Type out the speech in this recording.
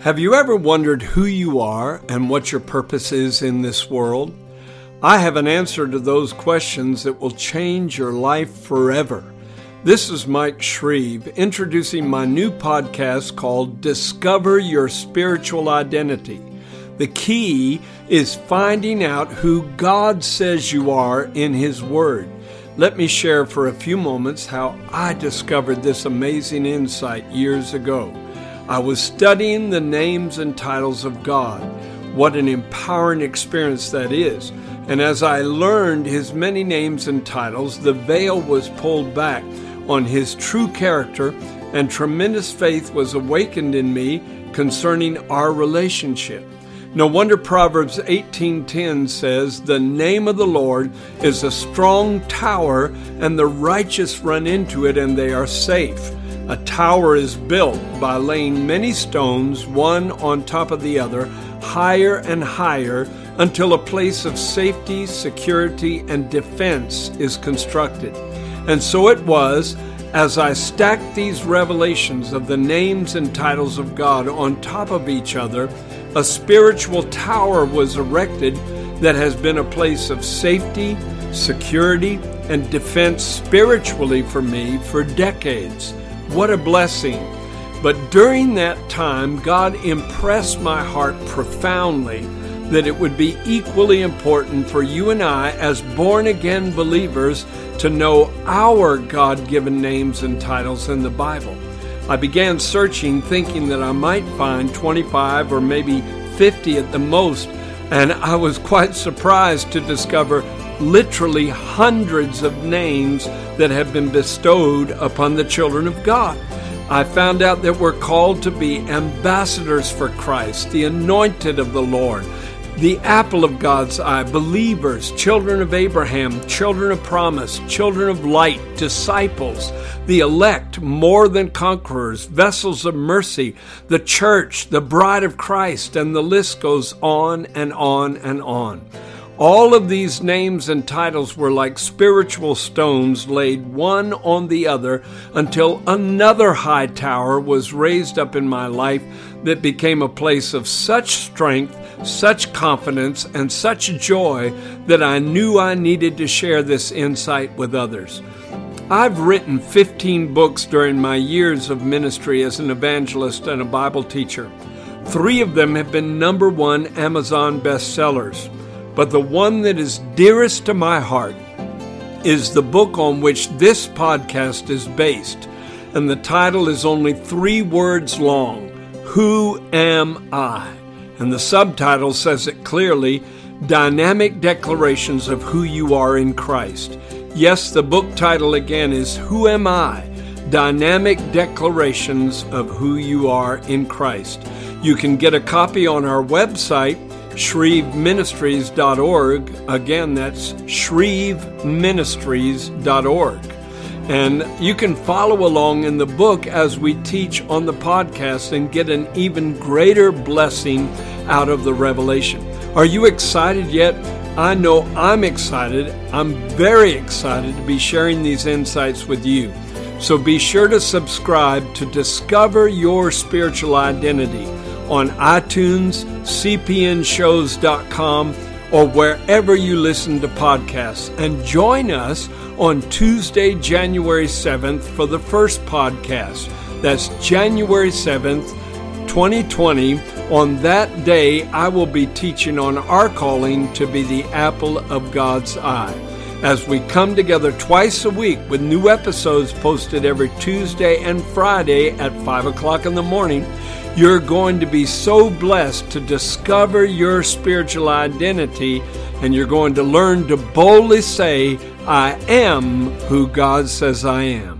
Have you ever wondered who you are and what your purpose is in this world? I have an answer to those questions that will change your life forever. This is Mike Shreve introducing my new podcast called Discover Your Spiritual Identity. The key is finding out who God says you are in His Word. Let me share for a few moments how I discovered this amazing insight years ago. I was studying the names and titles of God. What an empowering experience that is. And as I learned his many names and titles, the veil was pulled back on his true character, and tremendous faith was awakened in me concerning our relationship. No wonder Proverbs 18:10 says, "The name of the Lord is a strong tower, and the righteous run into it and they are safe." A tower is built by laying many stones, one on top of the other, higher and higher, until a place of safety, security, and defense is constructed. And so it was as I stacked these revelations of the names and titles of God on top of each other, a spiritual tower was erected that has been a place of safety, security, and defense spiritually for me for decades. What a blessing. But during that time, God impressed my heart profoundly that it would be equally important for you and I, as born again believers, to know our God given names and titles in the Bible. I began searching thinking that I might find 25 or maybe 50 at the most, and I was quite surprised to discover literally hundreds of names that have been bestowed upon the children of God. I found out that we're called to be ambassadors for Christ, the anointed of the Lord, the apple of God's eye, believers, children of Abraham, children of promise, children of light, disciples, the elect, more than conquerors, vessels of mercy, the church, the bride of Christ, and the list goes on and on and on. All of these names and titles were like spiritual stones laid one on the other until another high tower was raised up in my life that became a place of such strength, such confidence, and such joy that I knew I needed to share this insight with others. I've written 15 books during my years of ministry as an evangelist and a Bible teacher. Three of them have been number one Amazon bestsellers. But the one that is dearest to my heart is the book on which this podcast is based. And the title is only three words long Who Am I? And the subtitle says it clearly Dynamic Declarations of Who You Are in Christ. Yes, the book title again is Who Am I? Dynamic Declarations of Who You Are in Christ. You can get a copy on our website shreveministries.org. Again, that's shreveministries.org. And you can follow along in the book as we teach on the podcast and get an even greater blessing out of the revelation. Are you excited yet? I know I'm excited. I'm very excited to be sharing these insights with you. So be sure to subscribe to discover your spiritual identity on iTunes, cpnshows.com, or wherever you listen to podcasts. And join us on Tuesday, January 7th for the first podcast. That's January 7th, 2020. On that day, I will be teaching on our calling to be the apple of God's eye. As we come together twice a week with new episodes posted every Tuesday and Friday at 5 o'clock in the morning, you're going to be so blessed to discover your spiritual identity, and you're going to learn to boldly say, I am who God says I am.